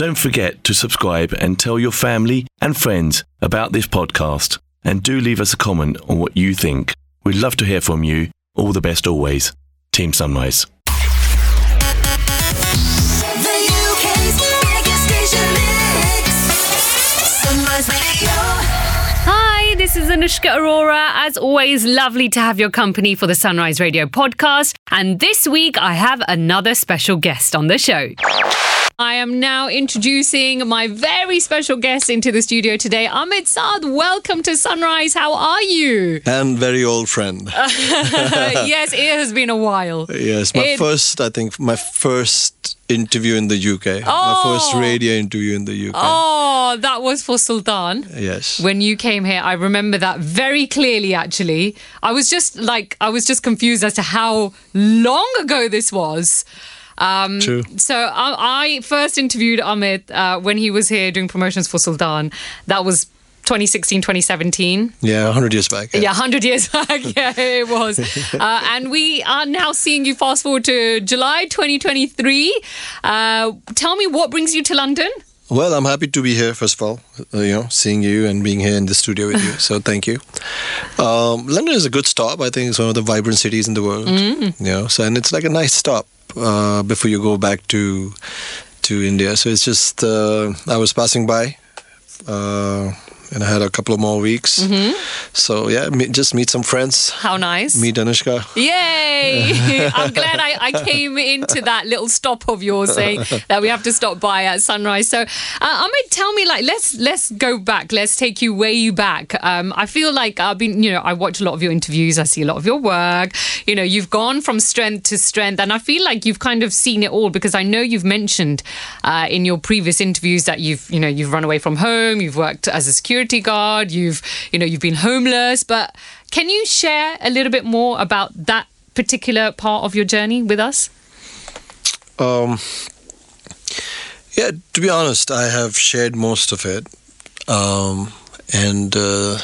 Don't forget to subscribe and tell your family and friends about this podcast. And do leave us a comment on what you think. We'd love to hear from you. All the best always. Team Sunrise. The UK's biggest station mix. Sunrise Radio. Hi, this is Anushka Arora. As always, lovely to have your company for the Sunrise Radio podcast. And this week, I have another special guest on the show. I am now introducing my very special guest into the studio today. Amit Sadh, welcome to Sunrise. How are you? and very old friend. yes, it has been a while. yes, my it- first, I think, my first interview in the UK. Oh. My first Oh. radio interview in the UK. Oh, that was for Sultan. Yes. when you came here i remember that very clearly actually i was just like i was just confused as to how long ago this was um, True. So I, I first interviewed Amit uh, when he was here doing promotions for Sultan. That was 2016, 2017. yeah, 100 years back. Yeah, 100 years back. yeah, it was. Uh, and we are now seeing you fast forward to July 2023. Uh, tell me what brings you to London? Well, I'm happy to be here, first of all, uh, you know, seeing you and being here in the studio with you. So thank you. Um, London is a good stop. I think it's one of the vibrant cities in the world. You know, so and it's like a nice stop uh, before you go back to to India. So it's just uh, I was passing by, uh, and I had a couple of more weeks. So yeah, meet, just meet some friends. How nice. Meet Anushka. Yay! I'm glad I, I came into that little stop of yours saying that we have to stop by at sunrise. So, uh, Amit, tell me, like, let's let's go back. Let's take you way back. Um, I feel like I've been, you know, I watch a lot of your interviews. I see a lot of your work. You know, you've gone from strength to strength, and I feel like you've kind of seen it all because I know you've mentioned uh, in your previous interviews that you've, you know, you've run away from home, you've worked as a security guard, you've, you know, you've been homeless, but can you share a little bit more about that particular part of your journey with us? Um, yeah, to be honest, I have shared most of it. Um, and uh,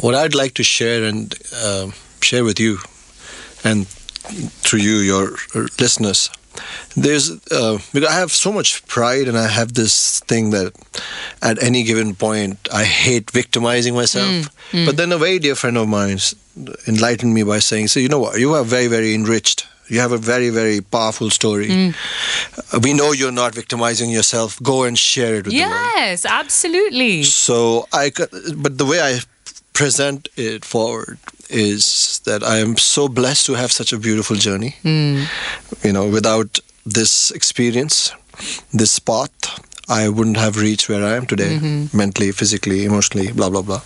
what I'd like to share and uh, share with you, and through you, your uh, listeners, there's uh, because I have so much pride, and I have this thing that at any given point I hate victimizing myself. But then a very dear friend of mine enlightened me by saying, "So you know what? You are very, very enriched." You have a very, very powerful story. Uh, We know you're not victimizing yourself. Go and share it with the world. Yes, absolutely. So I, could- but the way I present it forward is that I am so blessed to have such a beautiful journey. You know, without this experience, this path, I wouldn't have reached where I am today, mentally, physically, emotionally, blah blah blah.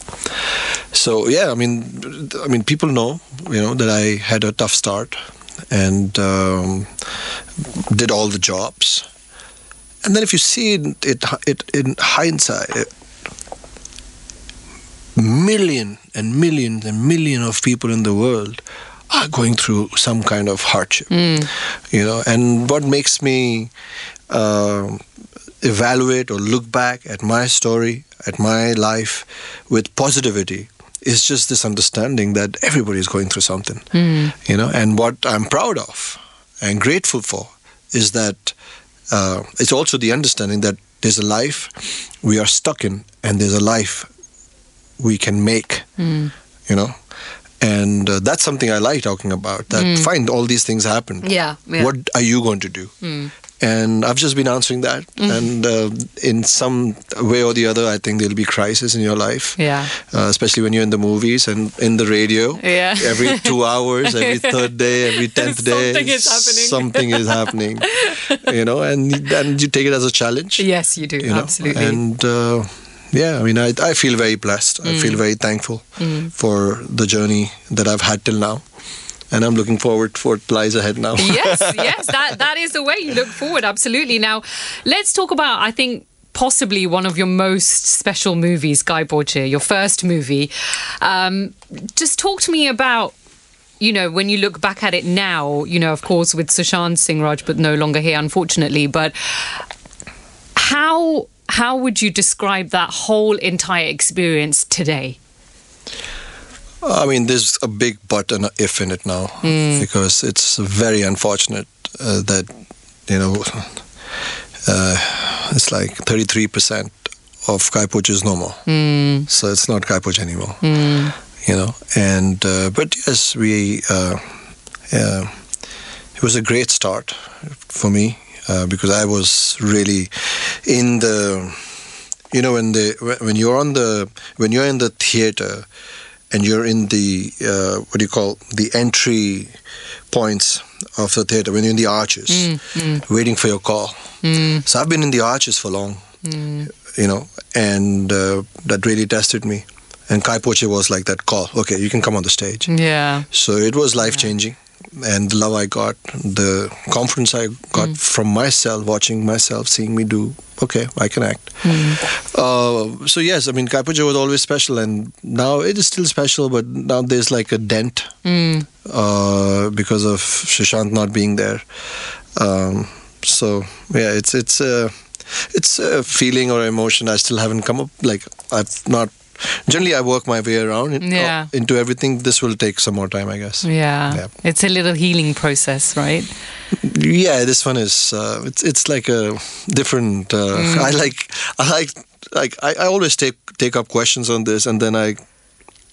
So yeah, I mean, I mean, people know, you know, that I had a tough start and um, did all the jobs. And then if you see it, it, it in hindsight, million and millions and million of people in the world are going through some kind of hardship. You know and what makes me um evaluate or look back at my story at my life with positivity is just this understanding that everybody is going through something. You know and what i'm proud of and grateful for is that uh, it's also the understanding that there's a life we are stuck in and there's a life we can make you know and uh, that's something i like talking about that fine all these things happen Yeah, yeah. what are you going to do and I've just been answering that. Mm-hmm. And uh, in some way or the other, I think there'll be crisis in your life. Yeah. Uh, especially when you're in the movies and in the radio. Yeah. Every two hours, every third day, every tenth day, Something is happening. Something is happening. you know, and and you take it as a challenge. Yes, you do. You know, Absolutely. and. Yeah, I mean, I, I feel very blessed. I Mm. feel very thankful for the journey that I've had till now. And I'm looking forward for what lies ahead now. yes, yes, that that is the way you look forward. Absolutely. Now, let's talk about. I think. Possibly one of your most special movies, Kai Po Che, your first movie. Um, just talk to me about, you know, when you look back at it now, you know, of course, with Sushant Singh Rajput no longer here, unfortunately. But how how would you describe that whole entire experience today? I mean, there's a big but and a if in it now because it's very unfortunate uh, that, you know, uh, it's like 33% of Kai Po Che is no more. So it's not Kai Po Che anymore. You know, and, uh, but yes, we, uh, uh, it was a great start for me uh, because I was really in the, you know, when the when you're on the when you're in the theater and you're in the uh, what do you call the entry points of the theater when you're in the arches, waiting for your call. So I've been in the arches for long, you know, and uh, that really tested me. And Kai Po Che was like that call. Okay, you can come on the stage. Yeah. So it was life changing. And the love I got, the confidence I got from myself, watching myself, seeing me do, okay, I can act. Uh, so, yes, I mean, Kai Po Che was always special, and now it is still special, but now there's like a dent uh, because of Sushant not being there. Um, so, yeah, it's it's a, it's a feeling or emotion I still haven't come up. Like, I've not. Generally, I work my way around in- Yeah. into everything. This will take some more time, I guess. Yeah. Yeah. It's a little healing process, right? Yeah, this one is uh, it's it's like a different. Uh, I like I like like I, I always take take up questions on this and then I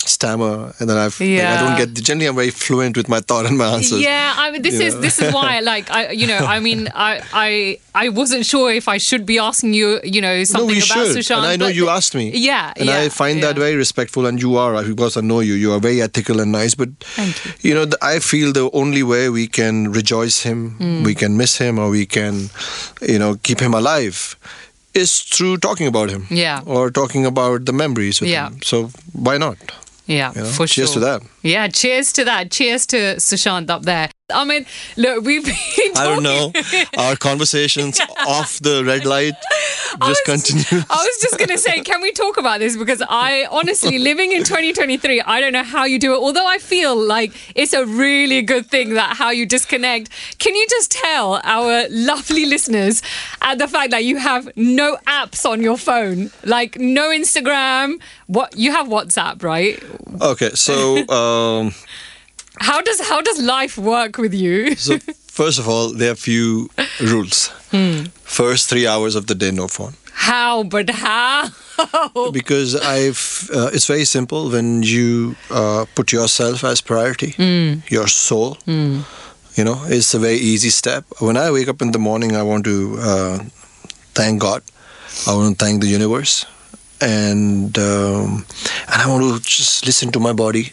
stammer and then I've like, I don't get. Generally, I'm very fluent with my thought and my answers. Yeah, I mean, this you is know. this is why, like, I, you know, I mean, I, I, I wasn't sure if I should be asking you, you know, something No, we about should. Sushant. and I know you asked me. Yeah, And yeah, I find that very respectful, and you are because I know you. You are very ethical and nice. But Thank you. know, the, I feel the only way we can rejoice him, Hmm. we can miss him, or we can, you know, keep him alive, is through talking about him. Yeah. Or talking about the memories with Yeah. him. So why not? Yeah, You know? for Cheers sure. to that. Yeah, cheers to that. Cheers to Sushant up there. I mean, look, we've been. I don't know. Our conversations off the red light I just was- continue. I was just going to say, can we talk about this? Because I honestly, living in 2023, I don't know how you do it. Although I feel like it's a really good thing that how you disconnect. Can you just tell our lovely listeners at the fact that you have no apps on your phone, like no Instagram? What you have WhatsApp, right? Okay, so um, How does how does life work with you? So first of all, there are few rules. Hmm. First three hours of the day, no phone. How? But how? Because I've, uh, it's very simple. When you uh, put yourself as priority, Hmm. your soul, you know, it's a very easy step. When I wake up in the morning, I want to uh, thank God. I want to thank the universe. And um, and I want to just listen to my body,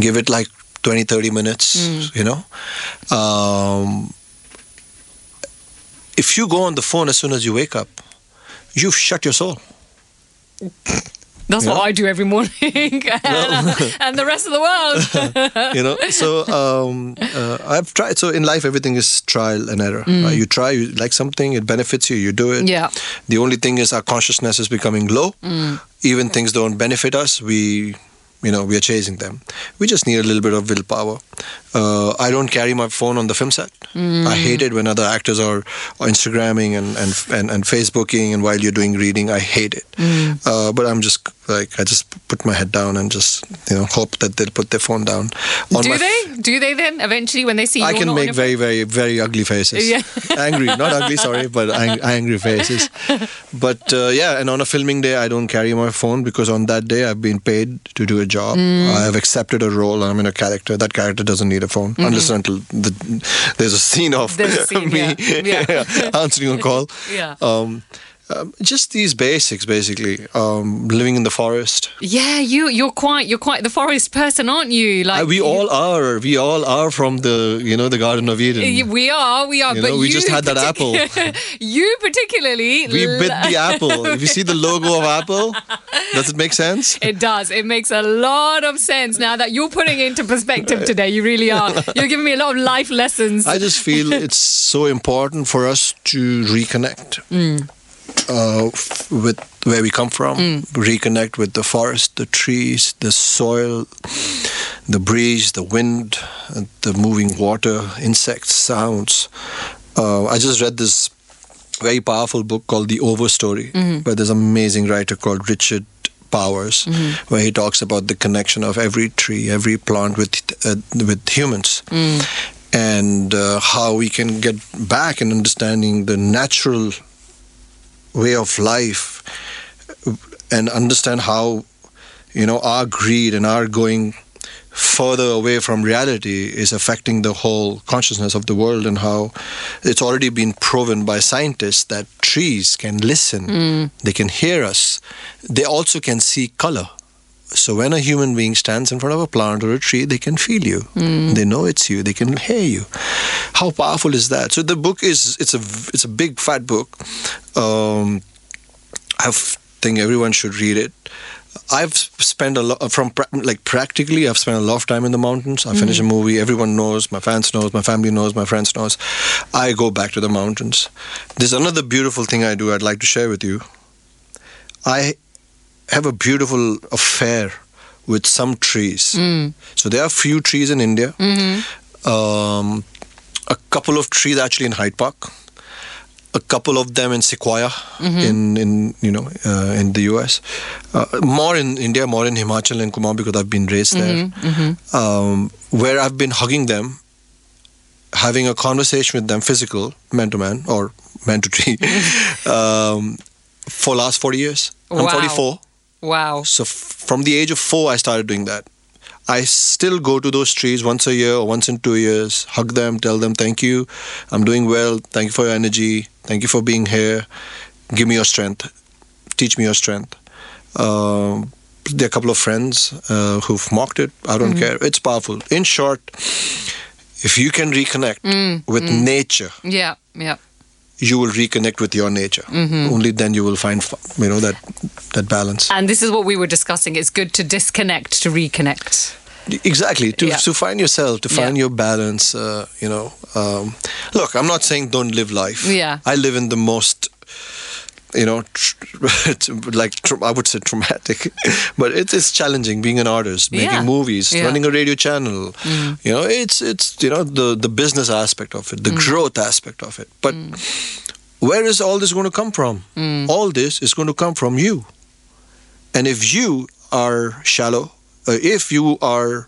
give it like 20, 30 minutes, you know. Um, if you go on the phone as soon as you wake up, you've shut your soul. That's what. I do every morning, and, and the rest of the world. you know so um, uh, i've tried so in life everything is trial and error right? you try you like something it benefits you you do it Yeah. the only thing is our consciousness is becoming low even things don't benefit us we you know we are chasing them. We just need a little bit of willpower. Uh, i don't carry my phone on the film set. I hate it when other actors are, are instagramming and, and and and facebooking and while you're doing reading i hate it. Uh, but i'm just like i just put my head down and just you know hope that they'll put their phone down on Do they? Do they then eventually when they see you? I can make very, very, very ugly faces. Yeah. angry, not ugly, sorry, but ang- angry faces. But uh, yeah, and on a filming day, I don't carry my phone because on that day I've been paid to do a job. Mm. I have accepted a role. I'm in a character. That character doesn't need a phone unless and until the, there's a scene of scene, me yeah. Yeah. answering a call. Yeah. Um, um, just these basics, basically. Um, living in the forest. Yeah, you you're quite you're quite the forest person, aren't you? Like Uh, we you- all are. We all are from the you know the Garden of Eden. We are, we are. You but know, we you just had that apple. you particularly. we bit the apple. If you see the logo of Apple, does it make sense? It does. It makes a lot of sense now that you're putting it into perspective today. You really are. You're giving me a lot of life lessons. I just feel it's so important for us to reconnect uh, with where we come from, reconnect with the forest, the trees, the soil, the breeze, the wind, the moving water, insects, sounds. Uh, I just read this very powerful book called The Overstory by this amazing writer called Richard Powers, where he talks about the connection of every tree, every plant with uh, with humans, and uh, how we can get back in understanding the natural way of life, and understand how you know our greed and our going further away from reality is affecting the whole consciousness of the world and how it's already been proven by scientists that trees can listen. Mm. They can hear us. They also can see color so when a human being stands in front of a plant or a tree they can feel you they know it's you they can hear you how powerful is that so the book is it's a it's a big fat book um i think everyone should read it I've spent a lot from like practically. I've spent a lot of time in the mountains. I finish a movie. Everyone knows. My fans knows. My family knows. My friends knows. I go back to the mountains. There's another beautiful thing I do. I'd like to share with you. I have a beautiful affair with some trees. So there are few trees in India. Um, a couple of trees actually in Hyde Park. A couple of them in Sequoia, in in you know uh, in the US, uh, more in India, more in Himachal and Kumar because I've been raised there, um, where I've been hugging them, having a conversation with them, physical, man to man or man to tree, um, for last forty years. I'm 44. Wow. So f- from the age of four, I started doing that. I still go to those trees once a year or once in two years, hug them, tell them thank you, I'm doing well, thank you for your energy, thank you for being here, give me your strength, teach me your strength. Um, there are a couple of friends uh, who've mocked it. I don't care. It's powerful. In short, if you can reconnect with nature, Yeah, yeah. You will reconnect with your nature. Only then you will find, you know, that that balance. And this is what we were discussing. It's good to disconnect to reconnect. Exactly to Yeah. to find yourself, to find Yeah. your balance. Uh, you know, um, look, I'm not saying don't live life. Yeah. I live in the most, you know, like I would say traumatic, but it is challenging being an artist, making Yeah. movies, Yeah. Mm. running a radio channel. You know, it's it's you know the the business aspect of it, the growth aspect of it. But Mm. where is all this going to come from? All this is going to come from you. And if you are shallow, uh, if you are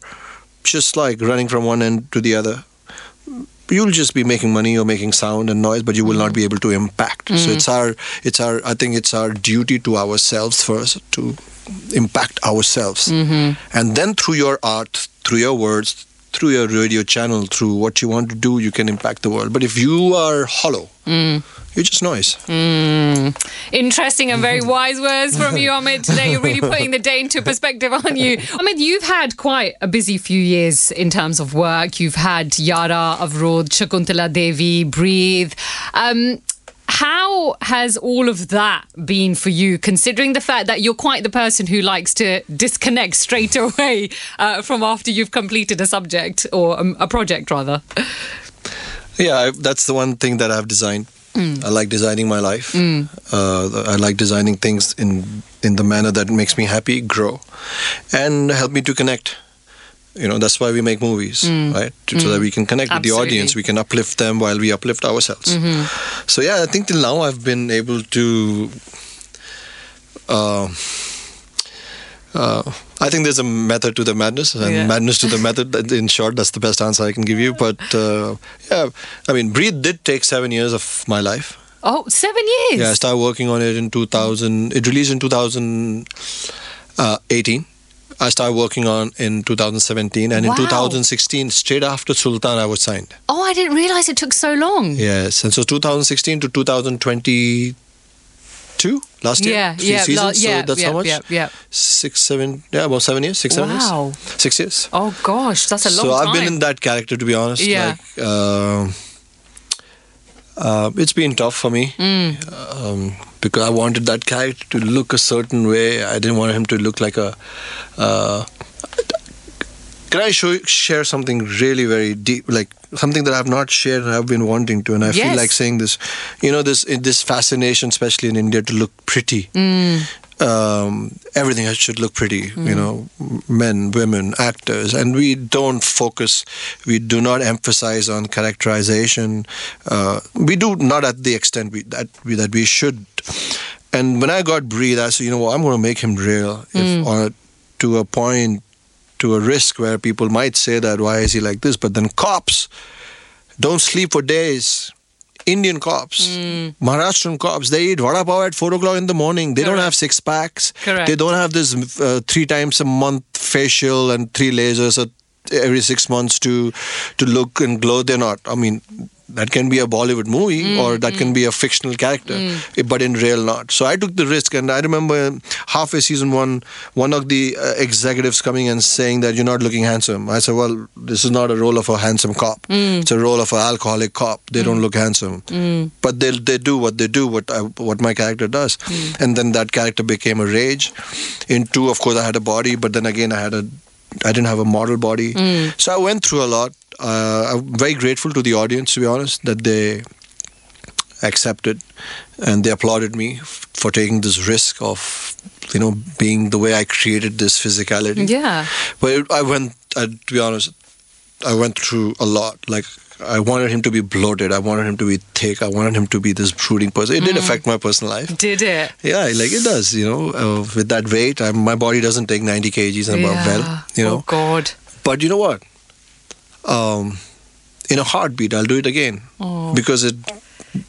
just like running from one end to the other, you'll just be making money or making sound and noise, but you will not be able to impact. So it's mm. our, it's our, I think it's our duty to ourselves first to impact ourselves, mm-hmm. and then through your art, through your words, through your radio channel, through what you want to do, you can impact the world. But if you are hollow, mm. You're just noise. Interesting and very wise words from you, Amit. Today, you're really putting the day into perspective, aren't you? Amit, you've had quite a busy few years in terms of work. You've had Yara, Avrodh, Shakuntala Devi, Breathe. Um, how has all of that been for you, considering the fact that you're quite the person who likes to disconnect straight away uh, from after you've completed a subject or um, a project, rather? Yeah, I, that's the one thing that I've designed. I like designing my life. Uh, I like designing things in in the manner that makes me happy, grow, and help me to connect. You know, that's why we make movies, right? So that we can connect with the audience. We can uplift them while we uplift ourselves. So yeah, I think till now I've been able to. Uh, uh, I think there's a method to the madness, and Yeah. madness to the method. In short, that's the best answer I can give you. But uh, yeah, I mean, Breathe did take seven years of my life. Oh, seven years. Yeah, I started working on it in 2000. It released in 2018. I started working on in 2017, and Wow. in 2016, straight after Sultan, I was signed. Oh, I didn't realize it took so long. Yes, and so 2016 to 2022, last year, Yeah, three yeah, seasons. la- yeah, so that's yeah, how much? yeah, yeah. Six, seven, yeah, about seven years, six, seven Wow. years, six years. Oh gosh, that's a long so time. So I've been in that character, to be honest. Yeah. Like, uh, uh, it's been tough for me Mm. um, because I wanted that character to look a certain way. I didn't want him to look like a. Uh, can I show, share something really very deep, like something that I've not shared and I've been wanting to, and I feel like saying this. You know, this this fascination, especially in India, to look pretty. Mm. Um, everything should look pretty. You know, men, women, actors, and we don't focus. We do not emphasize on characterization. Uh, we do not at the extent we, that we, that we should. And when I got breathe, I said, you know what, I'm going to make him real. If on a, to a point, to a risk where people might say that why is he like this? But then cops don't sleep for days. Indian cops, Maharashtrian cops, they eat vada pav at four o'clock in the morning. They don't have six packs. Correct. They don't have this uh, three times a month facial and three lasers every six months to to look and glow. They're not. I mean, that can be a Bollywood movie mm, or that can mm. be a fictional character, eh, but in real not. So I took the risk, and I remember halfway season one, one of the uh, executives coming and saying that you're not looking handsome. I said, well, this is not a role of a handsome cop. It's a role of an alcoholic cop. They don't look handsome, but they they do what they do, what I, what my character does, and then that character became a rage. In two, of course, I had a body, but then again, I had a I didn't have a model body. So I went through a lot. Uh, I'm very grateful to the audience, to be honest, that they accepted and they applauded me f- for taking this risk of, you know, being the way I created this physicality. Yeah. But it, I went, uh, to be honest, I went through a lot. Like, I wanted him to be bloated. I wanted him to be thick. I wanted him to be this brooding person. It Mm. did affect my personal life. Did it? Yeah, like it does, you know. Uh, with that weight, I'm, my body doesn't take 90 kgs and above well, you know. Oh God. But you know what? Um, in a heartbeat, I'll do it again Oh. because it.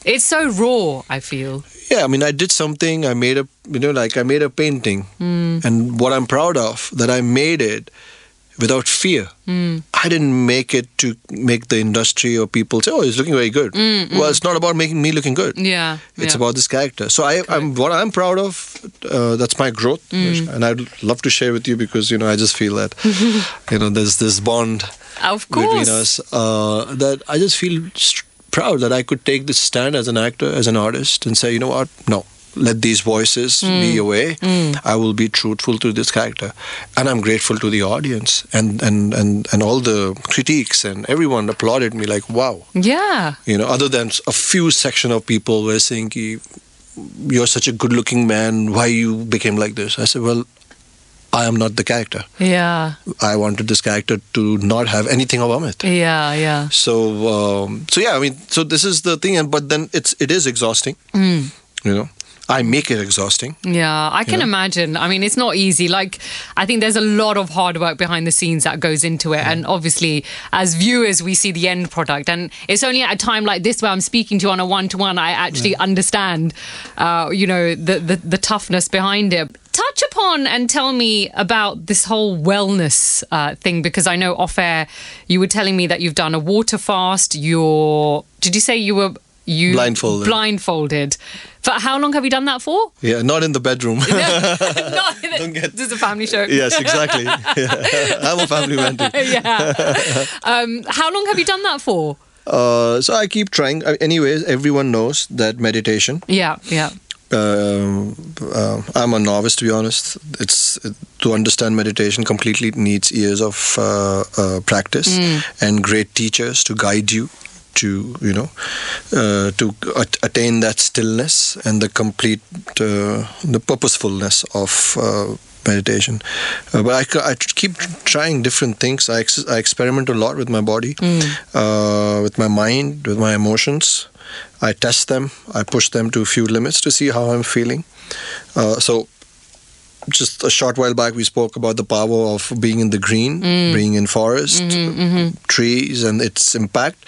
It's so raw. I feel. Yeah, I mean, I did something. I made a, you know, like I made a painting, mm. and what I'm proud of that I made it without fear. Mm. I didn't make it to make the industry or people say, "Oh, it's looking very good." Mm, well, it's not about making me looking good. Yeah. It's yeah. about this character. So I, I'm what I'm proud of. Uh, that's my growth, and I'd love to share with you because you know I just feel that you know there's this bond Of course. between us uh, that I just feel proud that I could take this stand as an actor, as an artist, and say, you know what, no. Let these voices Mm. be away. I will be truthful to this character, and I'm grateful to the audience and and and and all the critiques and everyone applauded me like, wow, Yeah. you know other than a few section of people were saying you're such a good looking man why you became like this i said well i am not the character Yeah. i wanted this character to not have anything of amit Yeah. Yeah. so um, so yeah i mean so this is the thing and but then it's it is exhausting Mm. you know i make it exhausting Yeah, I can imagine. I mean, it's not easy. Like, I think there's a lot of hard work behind the scenes that goes into it. And obviously, as viewers, we see the end product. And it's only at a time like this where I'm speaking to you on a one to one, I actually understand, uh, you know, the, the, the toughness behind it. Touch upon and tell me about this whole wellness uh, thing because I know off air you were telling me that you've done a water fast. You're, did you say you were you Blindfolded. Blindfolded. For how long have you done that for? yeah not in the bedroom no, Don't get- this is a family show. yes exactly yeah. i'm a family man too yeah. Um, how long have you done that for? uh, so i keep trying anyways everyone knows that meditation Yeah, yeah. Um, uh, I'm a novice to be honest. It's to understand meditation completely needs years of uh, uh, practice and great teachers to guide you to you know uh, to at- attain that stillness and the complete uh, the purposefulness of uh, meditation. Uh, but I, tr- keep trying different things. I, ex- I experiment a lot with my body, uh, with my mind, with my emotions. I test them. I push them to a few limits to see how I'm feeling. Uh, so, just a short while back, we spoke about the power of being in the green, mm. being in forest, mm-hmm, mm-hmm. trees and its impact,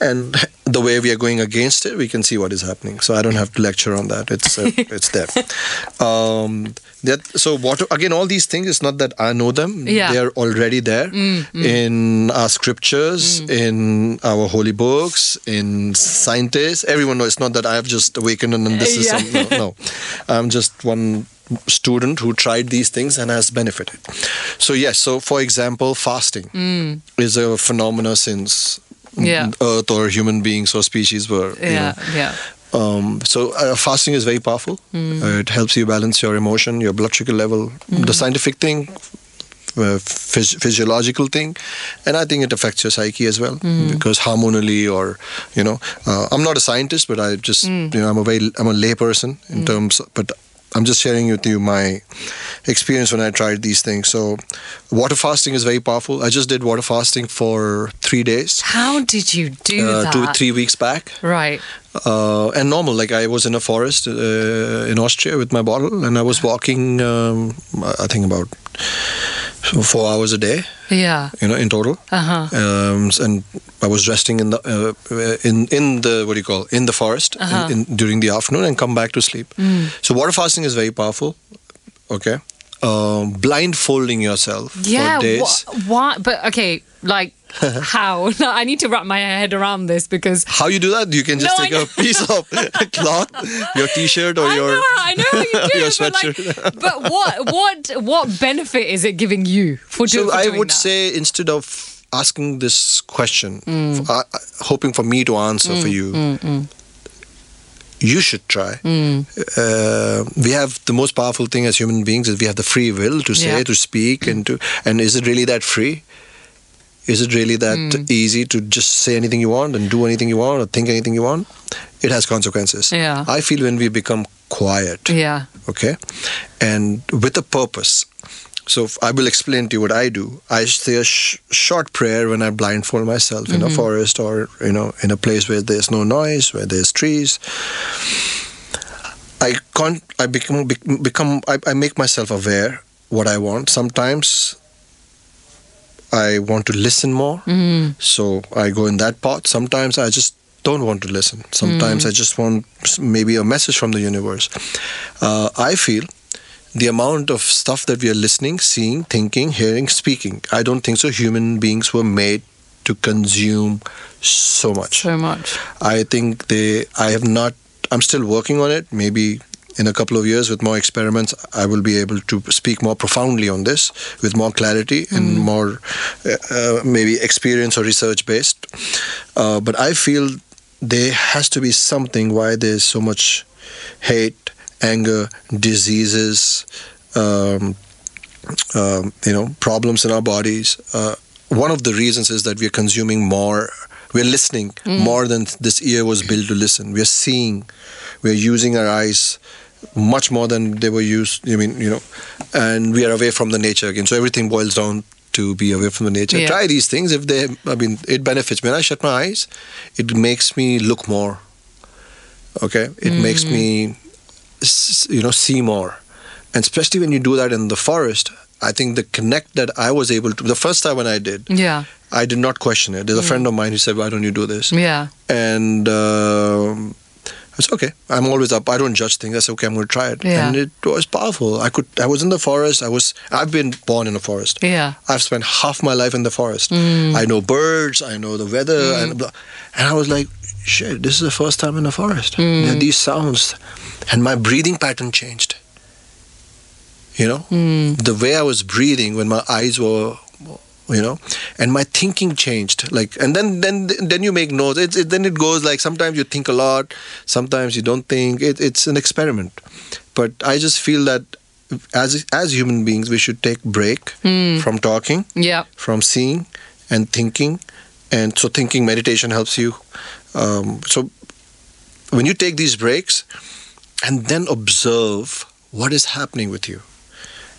and the way we are going against it, we can see what is happening. So I don't have to lecture on that. It's uh, it's there. Um, that so water again. All these things. It's not that I know them. Yeah. They are already there mm, mm. in our scriptures, in our holy books, in scientists. Everyone knows. It's not that I have just awakened and then this is some. No, no. I'm just one student who tried these things and has benefited. So yes. So for example, fasting is a phenomena since Yeah. Earth or human beings or species were. you Yeah, know, yeah. um, so uh, fasting is very powerful. Hmm. Uh, it helps you balance your emotion, your blood sugar level, Hmm. the scientific thing, uh, phys- physiological thing, and I think it affects your psyche as well Hmm. because hormonally or you know, uh, I'm not a scientist, but I just Hmm. you know I'm a very I'm a lay person in terms, but. I'm just sharing with you my experience when I tried these things. So, water fasting is very powerful. I just did water fasting for three days, How did you do uh, that? two three weeks back Right. uh, and normal. Like I was in a forest uh, in Austria with my bottle, and I was walking. Um, I think about four hours a day. Yeah. You know, in total. Uh huh. Um, and I was resting in the uh, in in the what do you call in the forest Uh-huh. in, in, during the afternoon and come back to sleep. Mm. So water fasting is very powerful. Okay, um, blindfolding yourself Yeah. for days. wh- why? But okay, like how? No, I need to wrap my head around this because How you do that? You can just No, take a piece of cloth, your T-shirt or I your know, I know how you do your it, but, like, but what, what, what benefit is it giving you for, do, So for I would that? say instead of asking this question, Mm. f- uh, hoping for me to answer for you, you should try. Mm. Uh, we have the most powerful thing as human beings is we have the free will to say, Yeah. to speak, and to. And is it really that free? Is it really that Mm. easy to just say anything you want and do anything you want or think anything you want? It has consequences. Yeah. I feel when we become quiet, Yeah. okay and with a purpose so i will explain to you what i do i say a sh- short prayer when i blindfold myself in a forest or you know in a place where there's no noise where there's trees i con- i become bec- become I, I make myself aware what i want sometimes i want to listen more Mm. so I go in that path. Sometimes I just don't want to listen. Sometimes I just want maybe a message from the universe. Uh, I feel the amount of stuff that we are listening, seeing, thinking, hearing, speaking. I don't think so. Human beings were made to consume so much. So much. I think they. I have not. I'm still working on it. Maybe in a couple of years, with more experiments, I will be able to speak more profoundly on this with more clarity and more uh, uh, maybe experience or research based. Uh, but I feel there has to be something why there's so much hate, anger, diseases. Um, um, you know, problems in our bodies. Uh, one of the reasons is that we are consuming more. We're listening more than this ear was built to listen. We're seeing. We're using our eyes much more than they were used. I mean, you know, and we are away from the nature again. So everything boils down to be away from the nature. Yeah. Try these things if they. I mean, it benefits me. When I shut my eyes, it makes me look more. Okay, it makes me, you know, see more. And especially when you do that in the forest i think the connect that i was able to the first time when i did Yeah. i did not question it. There's a mm. friend of mine who said why don't you do this? Yeah. and um, it's okay i'm always up. I don't judge things. I said okay i'm going to try it. Yeah. and it was powerful. I could i was in the forest. I was i've been born in a forest. Yeah. I've spent half my life in the forest. Mm. I know birds, I know the weather, mm. and, blah. and I was like, shit, this is the first time in the forest. Are mm. these sounds, and my breathing pattern changed. You know, mm. the way I was breathing when my eyes were, you know, and my thinking changed. Like, and then then then you make notes. It, it, then it goes like sometimes you think a lot, sometimes you don't think. It, it's an experiment, but I just feel that as as human beings, we should take break mm. from talking, Yeah. from seeing, and thinking. And so, thinking meditation helps you. Um, so, when you take these breaks, and then observe what is happening with you,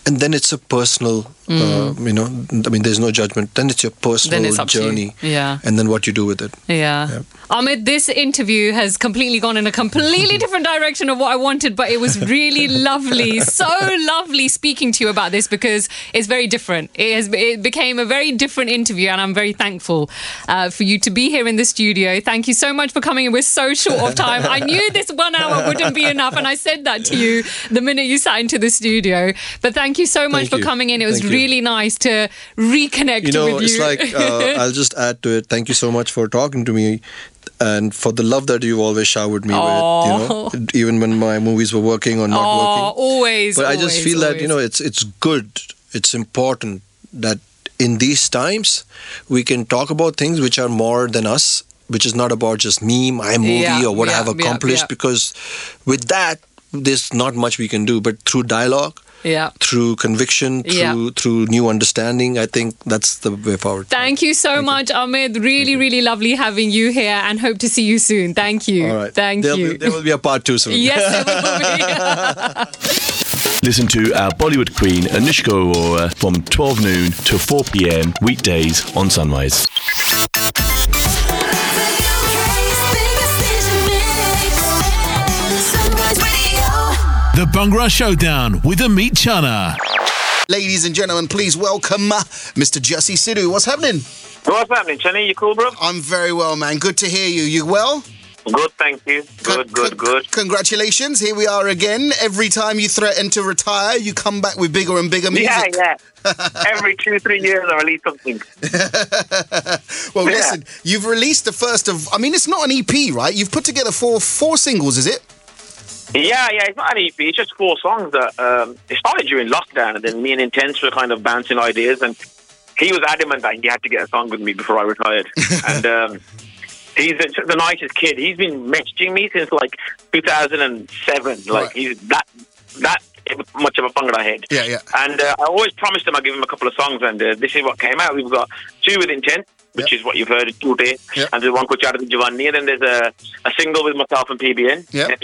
and then it's a personal Uh, you know, I mean, there's no judgment. Then it's your personal it's to you. journey, Yeah. and then what you do with it. Yeah. Yep. Amit, this interview has completely gone in a completely different direction of what I wanted, but it was really lovely. So lovely speaking to you about this because it's very different. It has it became a very different interview, and I'm very thankful uh, for you to be here in the studio. Thank you so much for coming in. We're so short of time. I knew this one hour wouldn't be enough, and I said that to you the minute you sat into the studio. But thank you so much Thank for you. coming in. It was Thank you. really nice to reconnect You know, with you. it's like uh, I'll just add to it. Thank you so much for talking to me. And for the love that you've always showered me with, you know, oh. even when my movies were working or not oh, working. always. but I just always, feel that you know it's it's good, it's important that in these times we can talk about things which are more than us, which is not about just me, my movie, Yeah, or what yeah, I've yeah, accomplished. yeah. Because with that, there's not much we can do. But through dialogue, Yeah. through conviction, Yeah. through through new understanding, I think that's the way forward. Thank you so much, Amit. Really, really lovely having you here and hope to see you soon. Thank you. All right. Thank There'll you. Be, there will be a part two soon. yes, there will be. Listen to our Bollywood queen Anushka Arora from 12 noon to 4 p.m. weekdays on Sunrise. Bhangra Showdown with Ameet Chana. Ladies and gentlemen, please welcome uh, Mr. Jassi Sidhu. What's happening? What's happening, Chenny? You cool, bro? I'm very well, man. Good to hear you. You well? Good, thank you. Good, Con- good, good. Congratulations. Here we are again. Every time you threaten to retire, you come back with bigger and bigger music. Yeah, yeah. Every two, three years, I release something. Well, Yeah. listen, you've released the first of. I mean, it's not an EP, right? You've put together four four singles, is it? Yeah, yeah. It's not an EP. It's just four songs that um, it started during lockdown, and then me and Intenze were kind of bouncing ideas, and he was adamant that he had to get a song with me before I retired. and um, he's the, the nicest kid. He's been messaging me since like 2007. Like Right. he's that that much of a Bhangra head. Yeah, yeah. And uh, I always promised him I'd give him a couple of songs, and uh, this is what came out. We've got two with Intenze, which Yep. is what you've heard, Today, Yep. and there's one called Jared and Giovanni, and then there's a, a single with myself and PBN. Yep.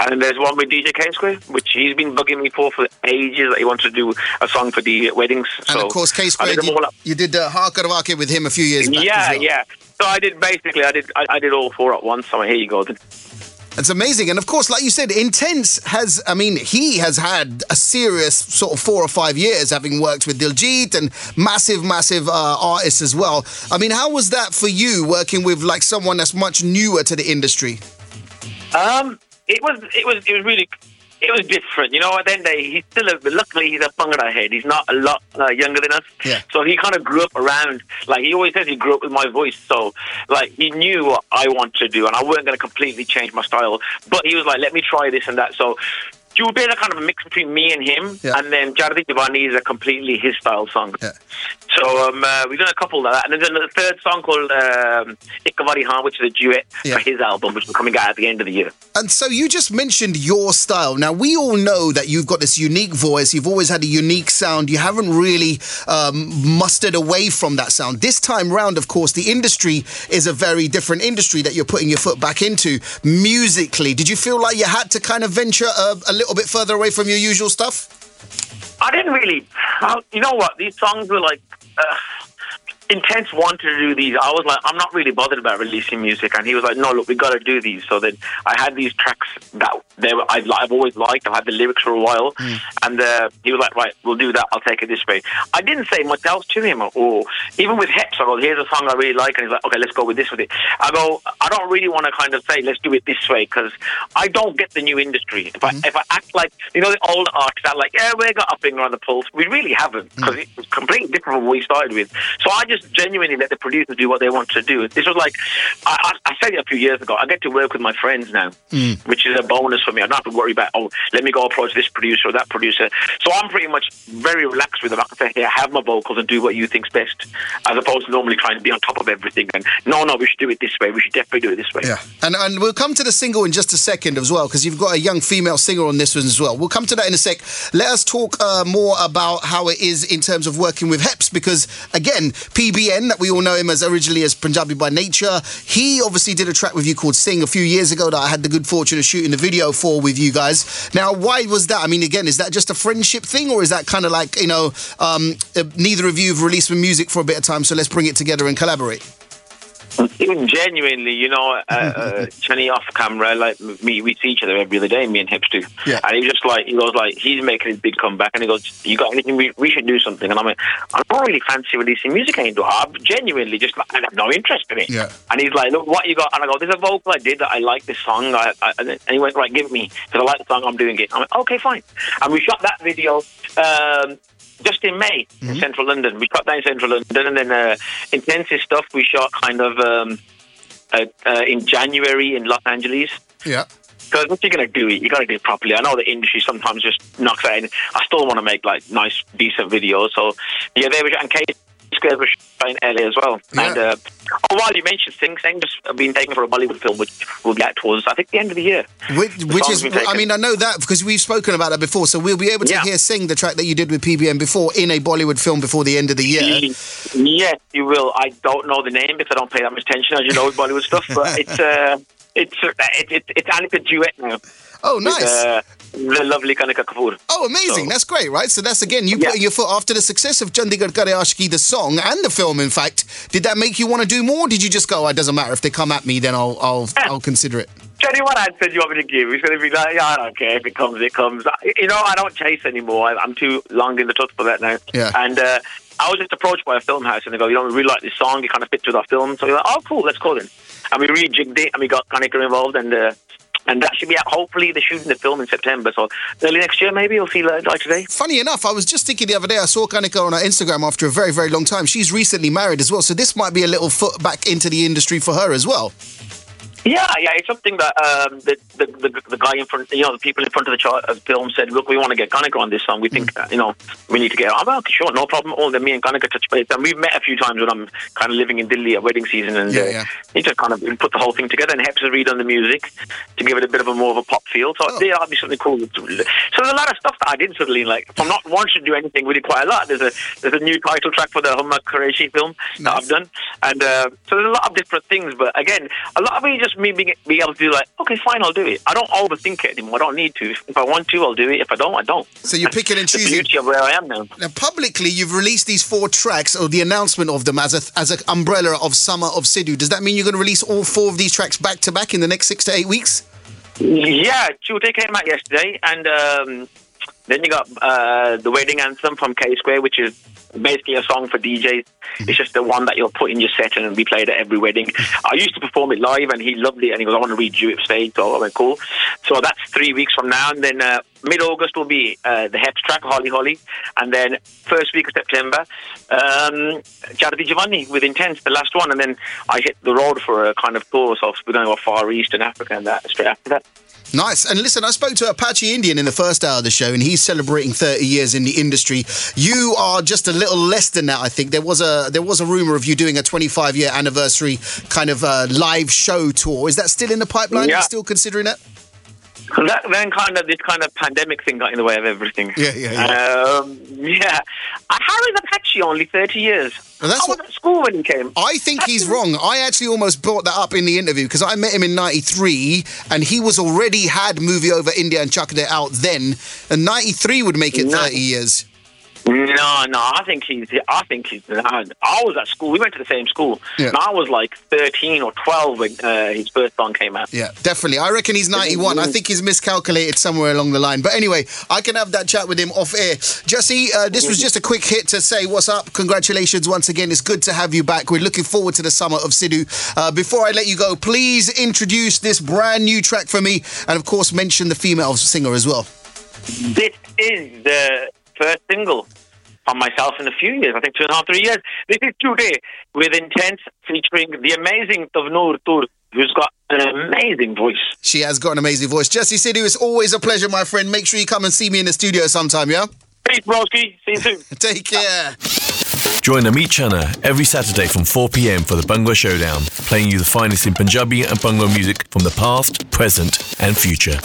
And then there's one with DJ K Square, which he's been bugging me for for ages that he wants to do a song for the weddings. And so of course, K Square, you, you did uh, Harker Wake with him a few years back. Yeah, well. yeah. So I did basically, I did, I, I did all four at once. So here you go. It's amazing. And of course, like you said, Intenze has, I mean, he has had a serious sort of four or five years having worked with Diljit and massive, massive uh, artists as well. I mean, how was that for you working with like someone that's much newer to the industry? Um, it was it was it was really it was different. You know, at the end of the day, he's still a, luckily he's a Bhangra head. He's not a lot uh, younger than us. Yeah. So he kind of grew up around like he always says he grew up with my voice. So like he knew what I want to do, and I wasn't going to completely change my style. But he was like, let me try this and that. So. Jude is a kind of a mix between me and him, Yeah. and then Jardi Divani is a completely his style song. Yeah. So um, uh, we've done a couple of that, and then a third song called um, Ikavari Han, which is a duet Yeah. for his album, which will coming out at the end of the year. And so you just mentioned your style. Now, we all know that you've got this unique voice. You've always had a unique sound. You haven't really um, mustered away from that sound. This time round, of course, the industry is a very different industry that you're putting your foot back into musically. Did you feel like you had to kind of venture a, a little bit further away from your usual stuff? I didn't really. You know what? These songs were like. Uh, Intenze wanted to do these. I was like, I'm not really bothered about releasing music, and he was like, No, look, we got to do these. So then I had these tracks that they were, I've, I've always liked. I've had the lyrics for a while, hmm. and uh, he was like, Right, we'll do that. I'll take it this way. I didn't say much else to him, or even with Heps, I go, Here's a song I really like, and he's like, Okay, let's go with this with it. I go, I don't really want to kind of say, Let's do it this way, because I don't get the new industry. If I hmm. if I act like you know the old artists are like, yeah, we got our finger on the pulse. We really haven't because hmm. it was completely different from what we started with. So I just genuinely let the producers do what they want to do. This was like I, I, I said it a few years ago. I get to work with my friends now, which is a bonus for me. I don't have to worry about oh, let me go approach this producer or that producer. So I'm pretty much very relaxed with them. I can say, hey, have my vocals and do what you think's best, as opposed to normally trying to be on top of everything. And no, no, we should do it this way. We should definitely do it this way. Yeah, and and we'll come to the single in just a second as well because you've got a young female singer on this one as well. We'll come to that in a sec. Let us talk uh, more about how it is in terms of working with Heps because again, PBN, that we all know him as originally as Punjabi by nature. He obviously did a track with you called Sing a few years ago that I had the good fortune of shooting the video for with you guys. Now, why was that? I mean, again, is that just a friendship thing, or is that kind of like you know, um, uh, neither of you have released some music for a bit of time, so let's bring it together and collaborate? Even genuinely, you know, uh, uh, Chenny off camera, like me, we see each other every other day, me and Hips do. Yeah. And he was just like, he goes like, he's making his big comeback, and he goes, "You got anything? We, we should do something." And I'm like, I don't really fancy releasing music anymore. I'm genuinely just like, I have no interest in it. Yeah. And he's like, "Look, what you got?" And I go, "There's a vocal I did that I like this song." I, I, and he went, "Right, give it me because I like the song. I'm doing it." I'm like, "Okay, fine." And we shot that video. Um, just in May in central London. We shot that in central London, and then uh, intensive stuff we shot kind of um, uh, uh, in January in Los Angeles. Yeah. Because if you're going to do it, you got to do it properly. I know the industry sometimes just knocks in. I still want to make like nice, decent videos. So yeah, they were and Kate Was shot in LA as well. Yeah. And uh, oh, while you mentioned Sing Sing, just been taken for a Bollywood film, which we'll get towards I think the end of the year. Which, The which is. I mean, I know that because we've spoken about that before, so we'll be able to Yeah. hear Sing, the track that you did with PBN before, in a Bollywood film before the end of the year. Yes, you will. I don't know the name because I don't pay that much attention, as you know, with Bollywood stuff. But it's uh, it's uh, it, it, it's and it's a duet now. Oh, with, nice. uh, the lovely Kanika Kapoor. Oh, amazing. So- That's great, right? So that's again, you Yeah. putting your foot after the success of Chandigarh Kare Aashiqui, the song and the film, in fact. Did that make you want to do more? Or did you just go, oh, it doesn't matter. If they come at me, then I'll, I'll, I'll consider it. Tell you what answer you want me to give. He's going to be like, yeah, I don't care if it comes, it comes. You know, I don't chase anymore. I'm too long in the tooth for that now. Yeah. And uh, I was just approached by a film house and they go, you know, we really like this song. It kind of fits with our film. So we're like, oh, cool, let's call it. And we rejigged it and we got Kanika involved and uh, and that should be out. Hopefully, they're shooting the film in September. So early next year, maybe you'll see like like today. Funny enough, I was just thinking the other day, I saw Kanika on her Instagram after a very, very long time. She's recently married as well. So this might be a little foot back into the industry for her as well. Yeah, yeah, it's something that um, the, the, the the guy in front, you know, the people in front of the chart, of film said, "Look, we want to get Kanika on this song. We think, Mm. uh, you know, we need to get." her." I'm like, okay, sure, no problem. All then me and Kanika touch base, and we've met a few times when I'm kind of living in Delhi at wedding season, and Yeah, uh, yeah. he just kind of put the whole thing together. And Heps has redone the music to give it a bit of a more of a pop feel. So Oh. yeah, that'd be something cool. So there's a lot of stuff that I did suddenly. Like, from not wanting to do anything, we did quite a lot. There's a there's a new title track for the Huma Qureshi film that I've done, and uh, so there's a lot of different things. But again, a lot of it is just me being, being able to do like, okay, fine, I'll do it. I don't overthink it anymore. I don't need to. If I want to, I'll do it. If I don't, I don't. So you're picking and That's the choosing. beauty of where I am now. Now, publicly, you've released these four tracks, or the announcement of them as a as an umbrella of Summer of Sidhu. Does that mean you're going to release all four of these tracks back to back in the next six to eight weeks? Yeah, Chute came out yesterday, and um, then you got uh, the wedding anthem from K Square, which is basically a song for DJs. It's just the one that you'll put in your set and we played at every wedding. I used to perform it live, and he loved it, and he goes, "I want to redo it stage." So I went, "Cool." So that's three weeks from now, and then uh, mid August will be uh, the Heps track, Holly Holly, and then first week of September, um, Charity Giovanni with Intenze, the last one, and then I hit the road for a kind of tour. So we're going to go Far East and Africa, and that straight after that. Nice. And listen, I spoke to Apache Indian in the first hour of the show, and he's celebrating 30 years in the industry. You are just a little less than that, I think. There was a there was a rumor of you doing a 25 year anniversary kind of uh, live show tour. Is that still in the pipeline? Yeah. Are you still considering it? That, then kind of this kind of pandemic thing got in the way of everything. Yeah, yeah, yeah. Um, yeah. Uh, How is Apache only 30 years? Well, that's I was what- at school when he came. I think he's wrong. I actually almost brought that up in the interview because I met him in '93 and he was already had movie over India and chucked it out then. And '93 would make it No. 30 years. No, no, I think he's. I think he's. I was at school. We went to the same school. Yeah. And I was like 13 or 12 when uh, his first song came out. Yeah, definitely. I reckon he's 91. I think he's miscalculated somewhere along the line. But anyway, I can have that chat with him off air. Jassi, uh, this was just a quick hit to say what's up. Congratulations once again. It's good to have you back. We're looking forward to the summer of Sidhu. Uh, before I let you go, please introduce this brand new track for me. And of course, mention the female singer as well. This is the first single from myself in a few years. I think two and a half, three years. This is today with Intenze featuring the amazing Tavnoor Tur, who's got an amazing voice. She has got an amazing voice. Jassi Sidhu, it's always a pleasure, my friend. Make sure you come and see me in the studio sometime, yeah? Peace, broski. See you soon. Take care. Join Ameet Chana every Saturday from 4 pm for the Bhangra Showdown, playing you the finest in Punjabi and Bhangra music from the past, present, and future.